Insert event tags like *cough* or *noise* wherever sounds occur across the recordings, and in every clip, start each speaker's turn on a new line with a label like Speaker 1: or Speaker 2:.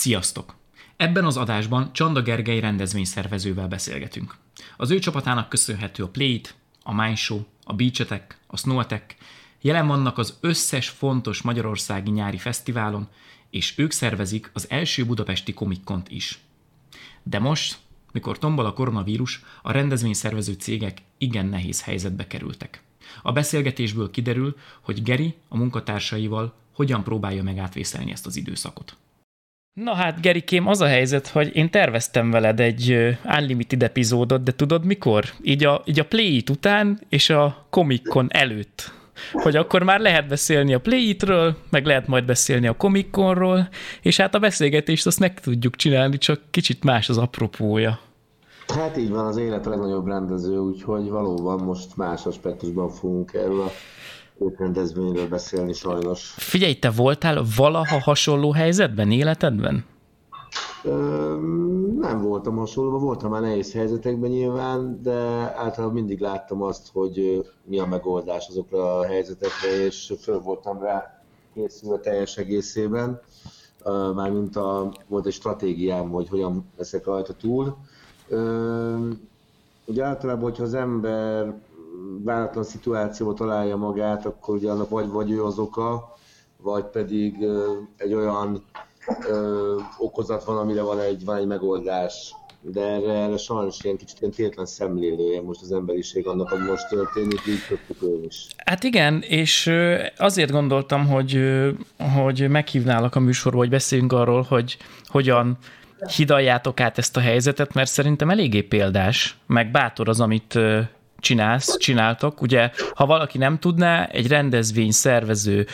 Speaker 1: Sziasztok! Ebben az adásban Csanda Gergely rendezvényszervezővel beszélgetünk. Az ő csapatának köszönhető a Play a Mindshow, a Beach Attack, a Snow Attack, jelen vannak az összes fontos magyarországi nyári fesztiválon, és ők szervezik az első budapesti Comic is. De most, mikor tombol a koronavírus, a rendezvényszervező cégek igen nehéz helyzetbe kerültek. A beszélgetésből kiderül, hogy Geri a munkatársaival hogyan próbálja meg átvészelni ezt az időszakot. Na hát, Gerikém, az a helyzet, hogy én terveztem veled egy Unlimited epizódot, de tudod mikor? Így a, így a Play után és a Comic előtt. Hogy akkor már lehet beszélni a play ről meg lehet majd beszélni a Comic és hát a beszélgetést azt meg tudjuk csinálni, csak kicsit más az apropója.
Speaker 2: Hát így van, az élet legnagyobb rendező, úgyhogy valóban most más aspektusban fogunk erről a rendezvényről beszélni sajnos.
Speaker 1: Figyelj, te voltál valaha hasonló helyzetben életedben?
Speaker 2: Nem voltam hasonló, voltam már nehéz helyzetekben nyilván, de általában mindig láttam azt, hogy mi a megoldás azokra a helyzetekre, és föl voltam rá készülve teljes egészében. Mármint a, volt egy stratégiám, hogy hogyan leszek rajta túl. Ugye általában, hogyha az ember váratlan szituációba találja magát, akkor ugye annak vagy, vagy ő az oka, vagy pedig egy olyan ö, okozat van, amire van egy, van egy megoldás. De erre, erre sajnos ilyen kicsit ilyen tétlen szemlélője most az emberiség annak, ami most történik, így tudtuk ő is.
Speaker 1: Hát igen, és azért gondoltam, hogy, hogy meghívnálak a műsorba, hogy beszéljünk arról, hogy hogyan hidaljátok át ezt a helyzetet, mert szerintem eléggé példás, meg bátor az, amit csinálsz, csináltok. Ugye, ha valaki nem tudná, egy rendezvény szervező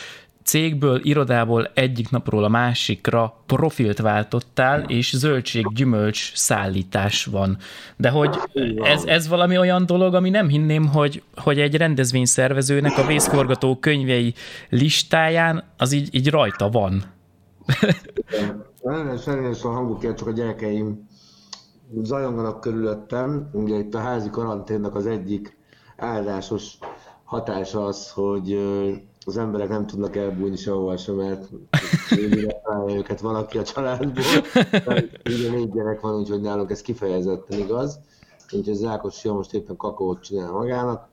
Speaker 1: cégből, irodából egyik napról a másikra profilt váltottál, és zöldség-gyümölcs szállítás van. De hogy ez, ez valami olyan dolog, ami nem hinném, hogy, hogy egy rendezvényszervezőnek a vészforgató könyvei listáján az így, így rajta van.
Speaker 2: Nagyon szerényes a hanguk, csak a gyerekeim zajonganak körülöttem. Ugye itt a házi karanténnak az egyik áldásos hatása az, hogy az emberek nem tudnak elbújni sehova sem, mert őket valaki a családból. *laughs* Ugye négy gyerek van, úgyhogy nálunk ez kifejezetten igaz. Úgyhogy az Ákos Fia most éppen kakaót csinál magának,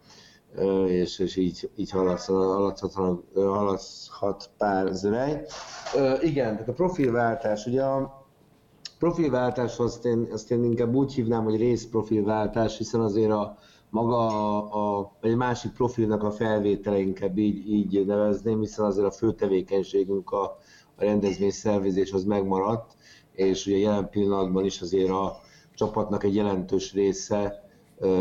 Speaker 2: és, és így, így haladhat, haladhat pár zörej. Igen, tehát a profilváltás, ugye a profilváltás azt én, azt én inkább úgy hívnám, hogy részprofilváltás, hiszen azért a, maga a, a, egy másik profilnak a felvétele inkább így, így nevezném, hiszen azért a fő tevékenységünk a, a rendezvény szervezés az megmaradt, és ugye jelen pillanatban is azért a csapatnak egy jelentős része,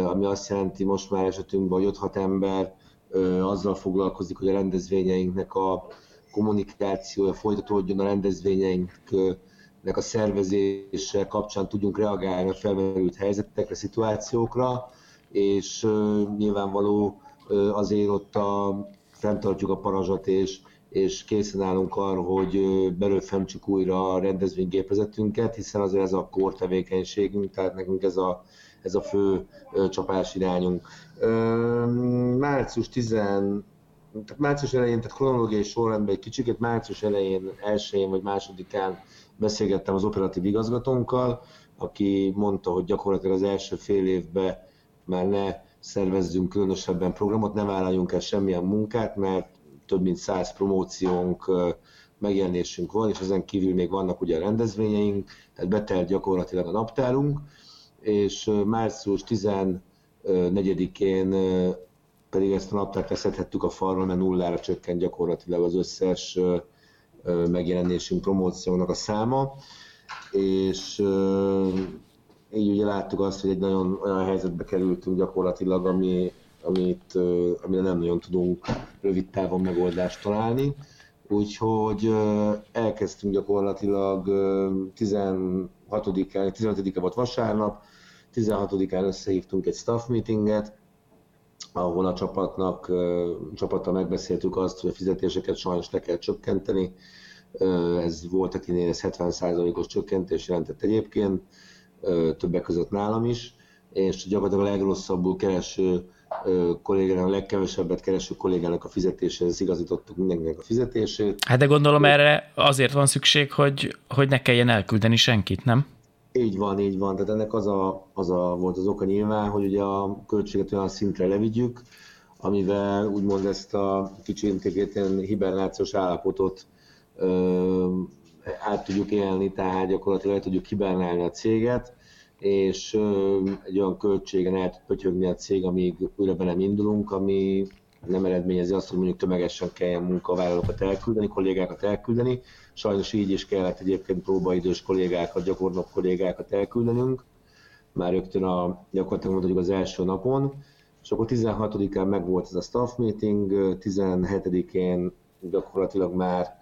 Speaker 2: ami azt jelenti most már esetünkben, hogy 5-6 ember azzal foglalkozik, hogy a rendezvényeinknek a kommunikációja folytatódjon, a rendezvényeinknek a szervezése kapcsán tudjunk reagálni a felmerült helyzetekre, szituációkra, és nyilvánvaló azért ott a, fenntartjuk a parazsat, és, és készen állunk arra, hogy belőfemcsük újra a rendezvénygépezetünket, hiszen azért ez a kor tevékenységünk, tehát nekünk ez a, ez a fő csapás irányunk. Március 10 tehát március elején, tehát kronológiai sorrendben egy kicsit, március elején, elsőjén vagy másodikán beszélgettem az operatív igazgatónkkal, aki mondta, hogy gyakorlatilag az első fél évben már ne szervezzünk különösebben programot, ne vállaljunk el semmilyen munkát, mert több mint száz promóciónk, megjelenésünk van, és ezen kívül még vannak ugye a rendezvényeink, tehát betelt gyakorlatilag a naptárunk, és március 14-én pedig ezt a naptárt leszedhettük a falra, mert nullára csökkent gyakorlatilag az összes megjelenésünk, promóciónak a száma, és így ugye láttuk azt, hogy egy nagyon olyan helyzetbe kerültünk gyakorlatilag, ami, amit, amire nem nagyon tudunk rövid távon megoldást találni. Úgyhogy elkezdtünk gyakorlatilag 16-án, 15 volt vasárnap, 16-án összehívtunk egy staff meetinget, ahol a csapatnak, csapattal megbeszéltük azt, hogy a fizetéseket sajnos le kell csökkenteni. Ez volt, akinél ez 70%-os csökkentés jelentett egyébként többek között nálam is, és gyakorlatilag a legrosszabbul kereső kollégának, a legkevesebbet kereső kollégának a fizetéséhez igazítottuk mindenkinek a fizetését.
Speaker 1: Hát de gondolom erre azért van szükség, hogy, hogy ne kelljen elküldeni senkit, nem?
Speaker 2: Így van, így van. Tehát ennek az, a, az a, volt az oka nyilván, hogy ugye a költséget olyan szintre levigyük, amivel úgymond ezt a kicsi intégrét hibernációs állapotot ö, át tudjuk élni, tehát gyakorlatilag el tudjuk hibernálni a céget, és ö, egy olyan költségen el tud pötyögni a cég, amíg újra be nem indulunk, ami nem eredményezi azt, hogy mondjuk tömegesen kelljen munkavállalókat elküldeni, kollégákat elküldeni. Sajnos így is kellett egyébként próbaidős kollégákat, gyakornok kollégákat elküldenünk, már rögtön a, gyakorlatilag mondjuk az első napon, és akkor 16-án meg volt ez a staff meeting, 17-én gyakorlatilag már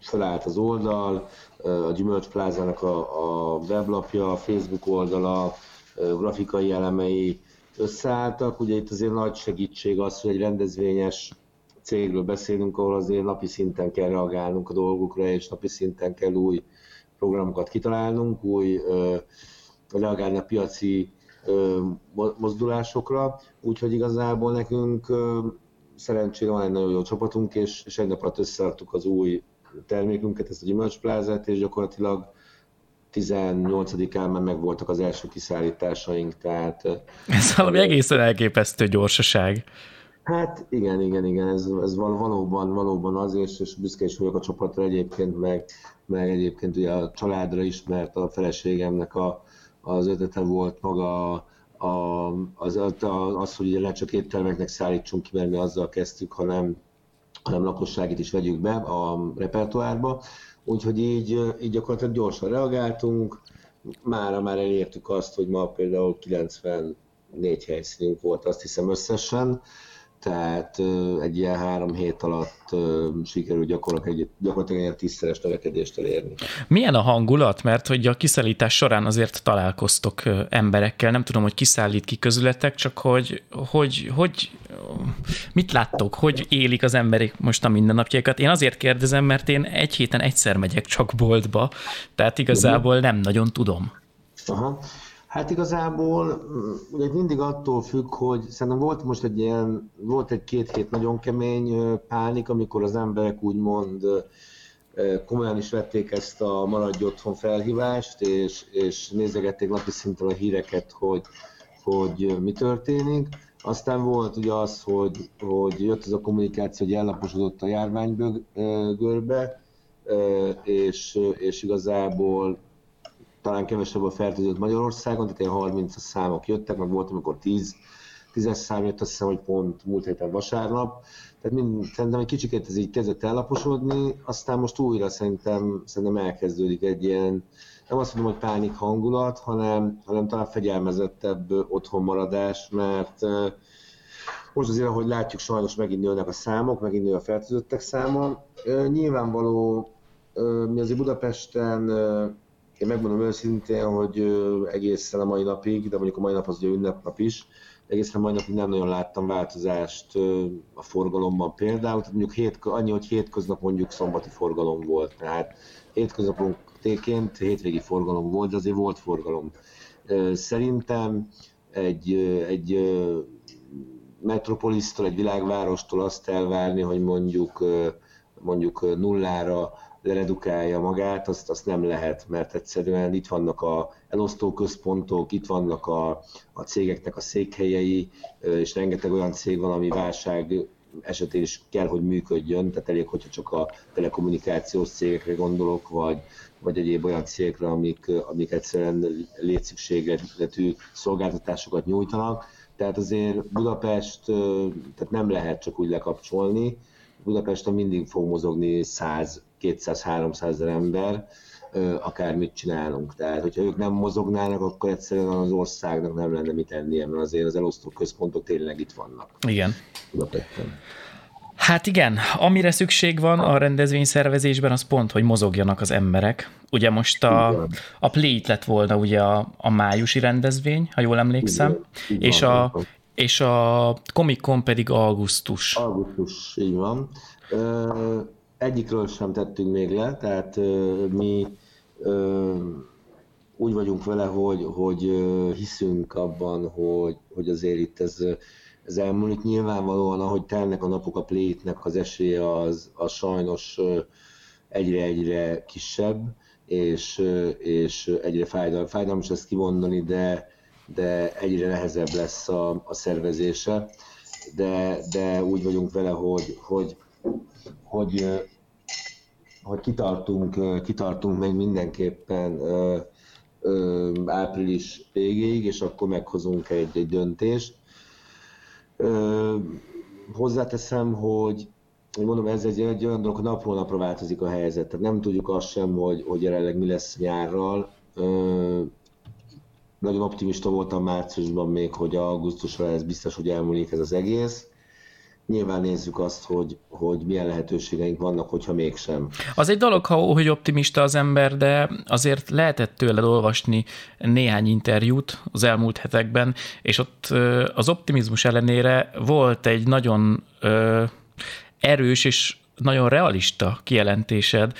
Speaker 2: felállt az oldal, a Gyümölcs Plázának a, a weblapja, a Facebook oldala, grafikai elemei összeálltak. Ugye itt azért nagy segítség az, hogy egy rendezvényes cégről beszélünk, ahol azért napi szinten kell reagálnunk a dolgokra, és napi szinten kell új programokat kitalálnunk, új reagálni a piaci mozdulásokra, úgyhogy igazából nekünk szerencsére van egy nagyon jó csapatunk, és, és egy nap alatt összeadtuk az új termékünket, ezt a gyümölcsplázát, és gyakorlatilag 18-án már megvoltak az első kiszállításaink, tehát... *laughs*
Speaker 1: Ez valami egészen elképesztő gyorsaság.
Speaker 2: Hát igen, igen, igen, ez, ez valóban, valóban az, és, és büszke is vagyok a csapatra egyébként, meg, meg egyébként ugye a családra is, mert a feleségemnek a, az ötlete volt maga a, az, az, az, hogy ugye ne csak éttermeknek szállítsunk ki, mert mi azzal kezdtük, hanem, hanem lakosságit is vegyük be a repertoárba. Úgyhogy így, így gyakorlatilag gyorsan reagáltunk, mára már elértük azt, hogy ma például 94 helyszínünk volt, azt hiszem összesen, tehát egy ilyen három hét alatt sikerült gyakorlatilag egy, gyakorlatilag egy tízszeres növekedést elérni.
Speaker 1: Milyen a hangulat? Mert hogy a kiszállítás során azért találkoztok emberekkel, nem tudom, hogy kiszállít ki közületek, csak hogy, hogy, hogy mit láttok, hogy élik az emberek most a mindennapjaikat? Én azért kérdezem, mert én egy héten egyszer megyek csak boltba, tehát igazából nem nagyon tudom.
Speaker 2: Aha. Hát igazából mm, ugye mindig attól függ, hogy szerintem volt most egy ilyen, volt egy két hét nagyon kemény pánik, amikor az emberek úgymond komolyan is vették ezt a maradj otthon felhívást, és, és nézegették napi szinten a híreket, hogy, hogy mi történik. Aztán volt ugye az, hogy, hogy jött ez a kommunikáció, hogy ellaposodott a járványgörbe, és, és igazából talán kevesebb a fertőzött Magyarországon, tehát ilyen 30 számok jöttek, meg volt, amikor 10, 10 szám jött, azt hiszem, hogy pont múlt héten vasárnap. Tehát mind, szerintem egy kicsikét ez így kezdett ellaposodni, aztán most újra szerintem, szerintem elkezdődik egy ilyen, nem azt mondom, hogy pánik hangulat, hanem, hanem talán fegyelmezettebb otthonmaradás, mert most azért, ahogy látjuk, sajnos megint nőnek a számok, megint nő a fertőzöttek száma. Nyilvánvaló, mi azért Budapesten én megmondom őszintén, hogy egészen a mai napig, de mondjuk a mai nap az ugye ünnepnap is, egészen a mai napig nem nagyon láttam változást a forgalomban például, tehát mondjuk hét, annyi, hogy hétköznap mondjuk szombati forgalom volt, tehát hétköznapunk téként hétvégi forgalom volt, de azért volt forgalom. Szerintem egy, egy metropolisztól, egy világvárostól azt elvárni, hogy mondjuk mondjuk nullára leredukálja magát, azt, azt nem lehet, mert egyszerűen itt vannak a elosztó központok, itt vannak a, a cégeknek a székhelyei, és rengeteg olyan cég van, ami válság esetén is kell, hogy működjön, tehát elég, hogyha csak a telekommunikációs cégekre gondolok, vagy, vagy egyéb olyan cégekre, amik, amik egyszerűen létszükségletű szolgáltatásokat nyújtanak. Tehát azért Budapest tehát nem lehet csak úgy lekapcsolni. Budapesten mindig fog mozogni 100 200-300 ezer ember, akármit csinálunk. Tehát, hogyha ők nem mozognának, akkor egyszerűen az országnak nem lenne mit tennie, mert azért az elosztó központok tényleg itt vannak.
Speaker 1: Igen. Hát igen, amire szükség van a rendezvény szervezésben, az pont, hogy mozogjanak az emberek. Ugye most a, a Play lett volna ugye a, a májusi rendezvény, ha jól emlékszem, igen, és, van, a, és a Comic Con pedig augusztus.
Speaker 2: Augusztus, így van egyikről sem tettünk még le, tehát mi úgy vagyunk vele, hogy, hogy hiszünk abban, hogy, hogy azért itt ez, ez elmúlik. Nyilvánvalóan, ahogy telnek a napok a plétnek, az esélye az, az sajnos egyre-egyre kisebb, és, és egyre fájdal, fájdalmas ezt kimondani, de, de egyre nehezebb lesz a, a szervezése. De, de úgy vagyunk vele, hogy, hogy, hogy, hogy kitartunk, kitartunk még mindenképpen április végéig, és akkor meghozunk egy, egy döntést. Hozzáteszem, hogy mondom, ez egy, egy olyan dolog, hogy napról napra változik a helyzet. Tehát nem tudjuk azt sem, hogy, hogy jelenleg mi lesz nyárral. Nagyon optimista voltam márciusban még, hogy augusztusra ez biztos, hogy elmúlik ez az egész nyilván nézzük azt, hogy, hogy milyen lehetőségeink vannak, hogyha mégsem.
Speaker 1: Az egy dolog, ha, hogy optimista az ember, de azért lehetett tőled olvasni néhány interjút az elmúlt hetekben, és ott az optimizmus ellenére volt egy nagyon erős és nagyon realista kijelentésed,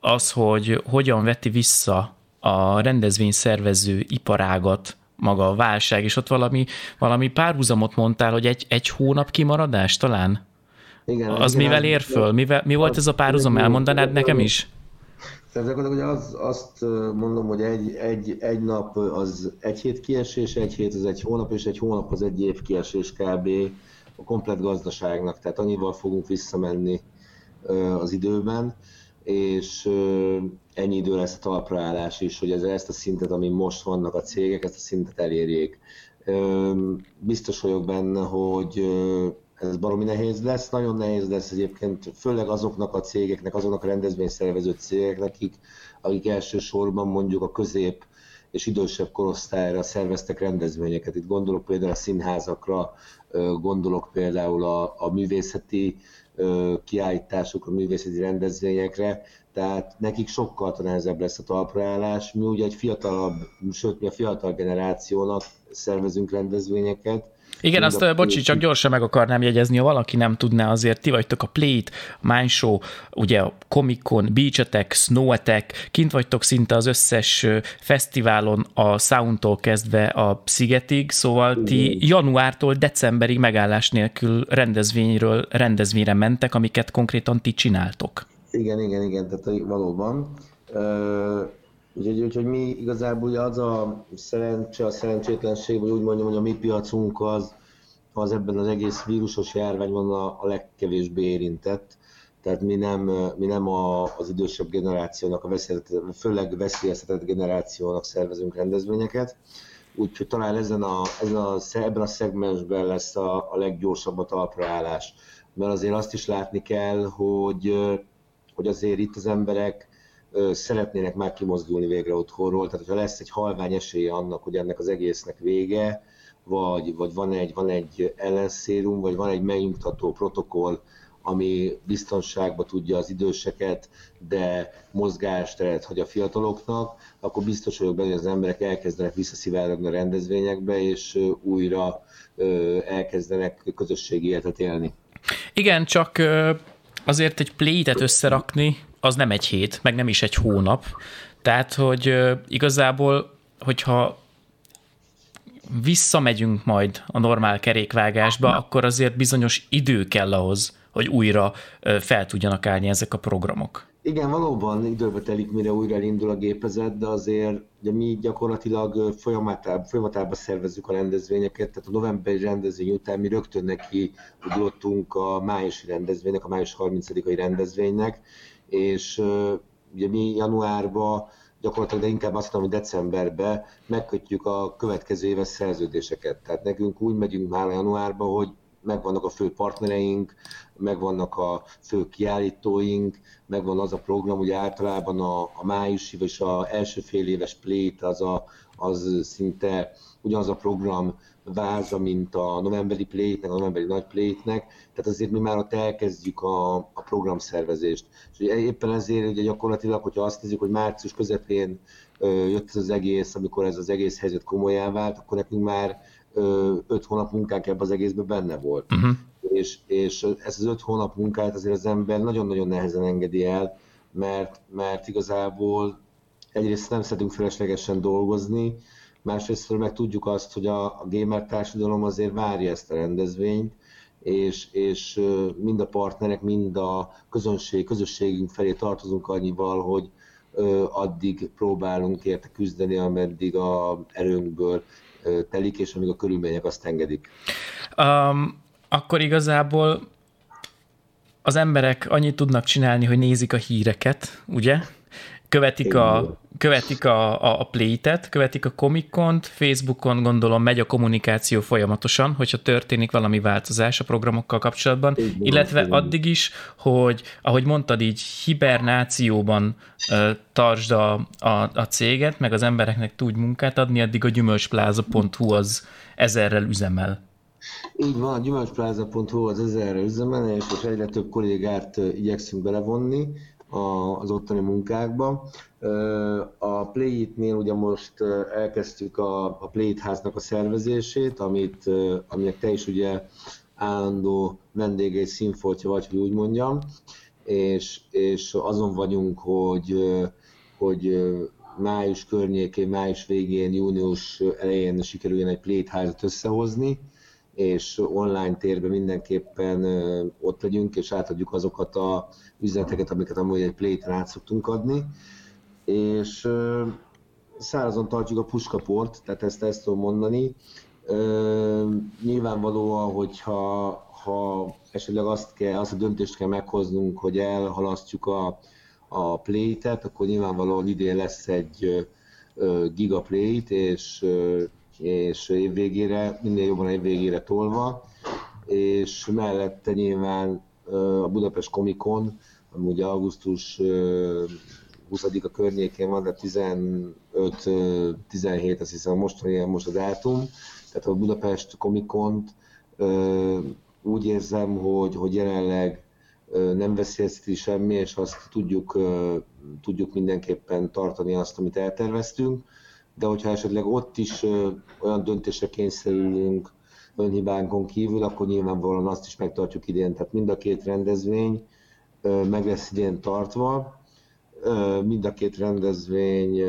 Speaker 1: az, hogy hogyan veti vissza a rendezvényszervező iparágat maga a válság, és ott valami, valami párhuzamot mondtál, hogy egy, egy hónap kimaradás talán? Igen, az igen, mivel ér föl? Mivel, mi volt ez a párhuzam? Elmondanád nekem is?
Speaker 2: Tehát hogy az, azt mondom, hogy egy, egy, egy nap az egy hét kiesés, egy hét az egy hónap, és egy hónap az egy év kiesés kb. a komplet gazdaságnak. Tehát annyival fogunk visszamenni az időben, és ennyi idő lesz a talpraállás is, hogy ez, ezt a szintet, ami most vannak a cégek, ezt a szintet elérjék. Biztos vagyok benne, hogy ez baromi nehéz lesz, nagyon nehéz lesz egyébként, főleg azoknak a cégeknek, azoknak a rendezvényszervező cégeknek, akik, akik elsősorban mondjuk a közép és idősebb korosztályra szerveztek rendezvényeket. Itt gondolok például a színházakra, gondolok például a, a művészeti kiállításokra, művészeti rendezvényekre, tehát nekik sokkal nehezebb lesz a talpraállás. Mi ugye egy fiatalabb, sőt mi a fiatal generációnak szervezünk rendezvényeket,
Speaker 1: igen, azt, a bocsi, csak gyorsan meg akarnám jegyezni, ha valaki nem tudná, azért ti vagytok a Plate, a Mind Show, ugye a Comic Con, Beach Attack, Snow Attack, kint vagytok szinte az összes fesztiválon, a Soundtól kezdve a Szigetig, szóval ti januártól decemberig megállás nélkül rendezvényről rendezvényre mentek, amiket konkrétan ti csináltok.
Speaker 2: Igen, igen, igen, tehát valóban. Úgyhogy, úgyhogy mi igazából az a szerencse, a szerencsétlenség, vagy úgy mondjam, hogy a mi piacunk az, az ebben az egész vírusos járványban a, a legkevésbé érintett. Tehát mi nem, mi nem a, az idősebb generációnak, a főleg veszélyeztetett generációnak szervezünk rendezvényeket. Úgyhogy talán ezen a, ezen a, ebben a szegmensben lesz a, a leggyorsabb a talpraállás. Mert azért azt is látni kell, hogy, hogy azért itt az emberek szeretnének már kimozdulni végre otthonról, tehát hogyha lesz egy halvány esélye annak, hogy ennek az egésznek vége, vagy, vagy van, egy, van egy ellenszérum, vagy van egy megnyugtató protokoll, ami biztonságba tudja az időseket, de mozgásteret hagy a fiataloknak, akkor biztos vagyok benne, hogy az emberek elkezdenek visszaszivárogni a rendezvényekbe, és újra elkezdenek közösségi életet élni.
Speaker 1: Igen, csak azért egy plétet összerakni, az nem egy hét, meg nem is egy hónap. Tehát, hogy igazából, hogyha visszamegyünk majd a normál kerékvágásba, akkor azért bizonyos idő kell ahhoz, hogy újra fel tudjanak állni ezek a programok.
Speaker 2: Igen, valóban időbe telik, mire újra elindul a gépezet, de azért ugye mi gyakorlatilag folyamatában, folyamatában szervezzük a rendezvényeket, tehát a novemberi rendezvény után mi rögtön neki ugrottunk a májusi rendezvénynek, a május 30-ai rendezvénynek, és ugye mi januárban gyakorlatilag, de inkább azt mondom, hogy decemberben megkötjük a következő éves szerződéseket. Tehát nekünk úgy megyünk már januárba, hogy megvannak a fő partnereink, megvannak a fő kiállítóink, megvan az a program, ugye általában a, a májusi, vagy az első fél éves plét az, a, az szinte ugyanaz a program váza, mint a novemberi plate a novemberi nagy plate tehát azért mi már ott elkezdjük a, a programszervezést. És ugye éppen ezért ugye gyakorlatilag, hogyha azt nézzük, hogy március közepén ö, jött ez az egész, amikor ez az egész helyzet komolyá vált, akkor nekünk már ö, öt hónap munkánk ebben az egészben benne volt. Uh-huh. És, és ez az öt hónap munkát azért az ember nagyon-nagyon nehezen engedi el, mert, mert igazából egyrészt nem szeretünk feleslegesen dolgozni, másrészt meg tudjuk azt, hogy a gamer társadalom azért várja ezt a rendezvényt, és, és mind a partnerek, mind a közönség, közösségünk felé tartozunk annyival, hogy addig próbálunk érte küzdeni, ameddig a erőnkből telik, és amíg a körülmények azt engedik.
Speaker 1: Um, akkor igazából az emberek annyit tudnak csinálni, hogy nézik a híreket, ugye? Követik a, követik a, a, a Play-et, követik a Comic-Cont, Facebookon gondolom megy a kommunikáció folyamatosan, hogyha történik valami változás a programokkal kapcsolatban, Igen, illetve Igen. addig is, hogy ahogy mondtad így, hibernációban uh, tartsd a, a, a céget, meg az embereknek tudj munkát adni, addig a gyümölcsplaza.hu az ezerrel üzemel.
Speaker 2: Így van, a gyümölcsplaza.hu az ezerrel üzemel, és egyre több kollégát igyekszünk belevonni, az ottani munkákba. A Play-it-nél ugye most elkezdtük a, a Play-it háznak a szervezését, amit, aminek te is ugye állandó vendége és színfoltja vagy, hogy úgy mondjam, és, és azon vagyunk, hogy, hogy május környékén, május végén, június elején sikerüljön egy Play-it házat összehozni, és online térben mindenképpen ott legyünk, és átadjuk azokat a üzeneteket, amiket amúgy egy play-t át szoktunk adni. És szárazon tartjuk a puskaport, tehát ezt ezt tudom mondani. Nyilvánvalóan, hogyha ha esetleg azt, kell, azt a döntést kell meghoznunk, hogy elhalasztjuk a, a play-et, akkor nyilvánvalóan idén lesz egy gigaplay-t, és és évvégére, minél jobban évvégére tolva, és mellette nyilván a Budapest Komikon, ami ugye augusztus 20-a környékén van, de 15-17, azt hiszem most most a dátum, tehát a Budapest Komikont úgy érzem, hogy, hogy jelenleg nem veszélyezteti semmi, és azt tudjuk, tudjuk mindenképpen tartani azt, amit elterveztünk de hogyha esetleg ott is olyan döntésre kényszerülünk önhibánkon kívül, akkor nyilvánvalóan azt is megtartjuk idén. Tehát mind a két rendezvény meg lesz idén tartva, mind a két rendezvény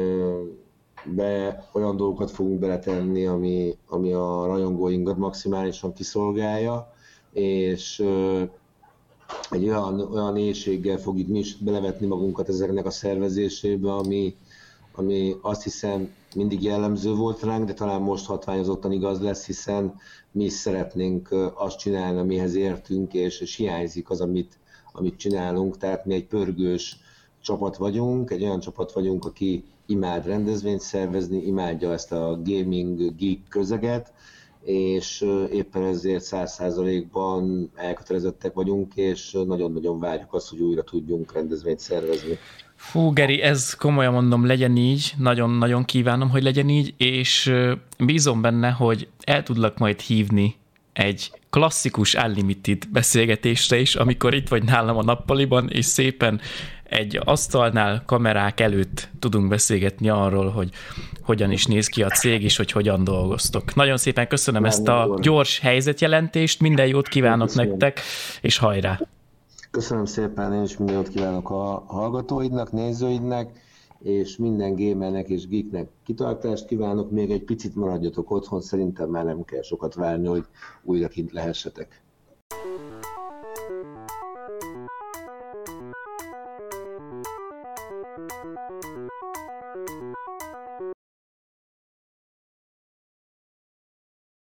Speaker 2: be olyan dolgokat fogunk beletenni, ami, ami a rajongóinkat maximálisan kiszolgálja, és egy olyan, olyan éjséggel fogjuk mi is belevetni magunkat ezeknek a szervezésébe, ami, ami azt hiszem mindig jellemző volt ránk, de talán most hatványozottan igaz lesz, hiszen mi is szeretnénk azt csinálni, amihez értünk, és, és hiányzik az, amit, amit csinálunk, tehát mi egy pörgős csapat vagyunk, egy olyan csapat vagyunk, aki imád rendezvényt szervezni, imádja ezt a gaming geek közeget, és éppen ezért száz százalékban elkötelezettek vagyunk, és nagyon-nagyon várjuk azt, hogy újra tudjunk rendezvényt szervezni.
Speaker 1: Fú, Geri, ez komolyan mondom, legyen így, nagyon-nagyon kívánom, hogy legyen így, és bízom benne, hogy el tudlak majd hívni egy klasszikus Unlimited beszélgetésre is, amikor itt vagy nálam a nappaliban, és szépen egy asztalnál, kamerák előtt tudunk beszélgetni arról, hogy hogyan is néz ki a cég, és hogy hogyan dolgoztok. Nagyon szépen köszönöm ezt a gyors helyzetjelentést, minden jót kívánok nektek, és hajrá!
Speaker 2: Köszönöm szépen, én is mindent kívánok a hallgatóidnak, nézőidnek, és minden gamernek és geeknek kitartást kívánok. Még egy picit maradjatok otthon, szerintem már nem kell sokat várni, hogy újra kint lehessetek.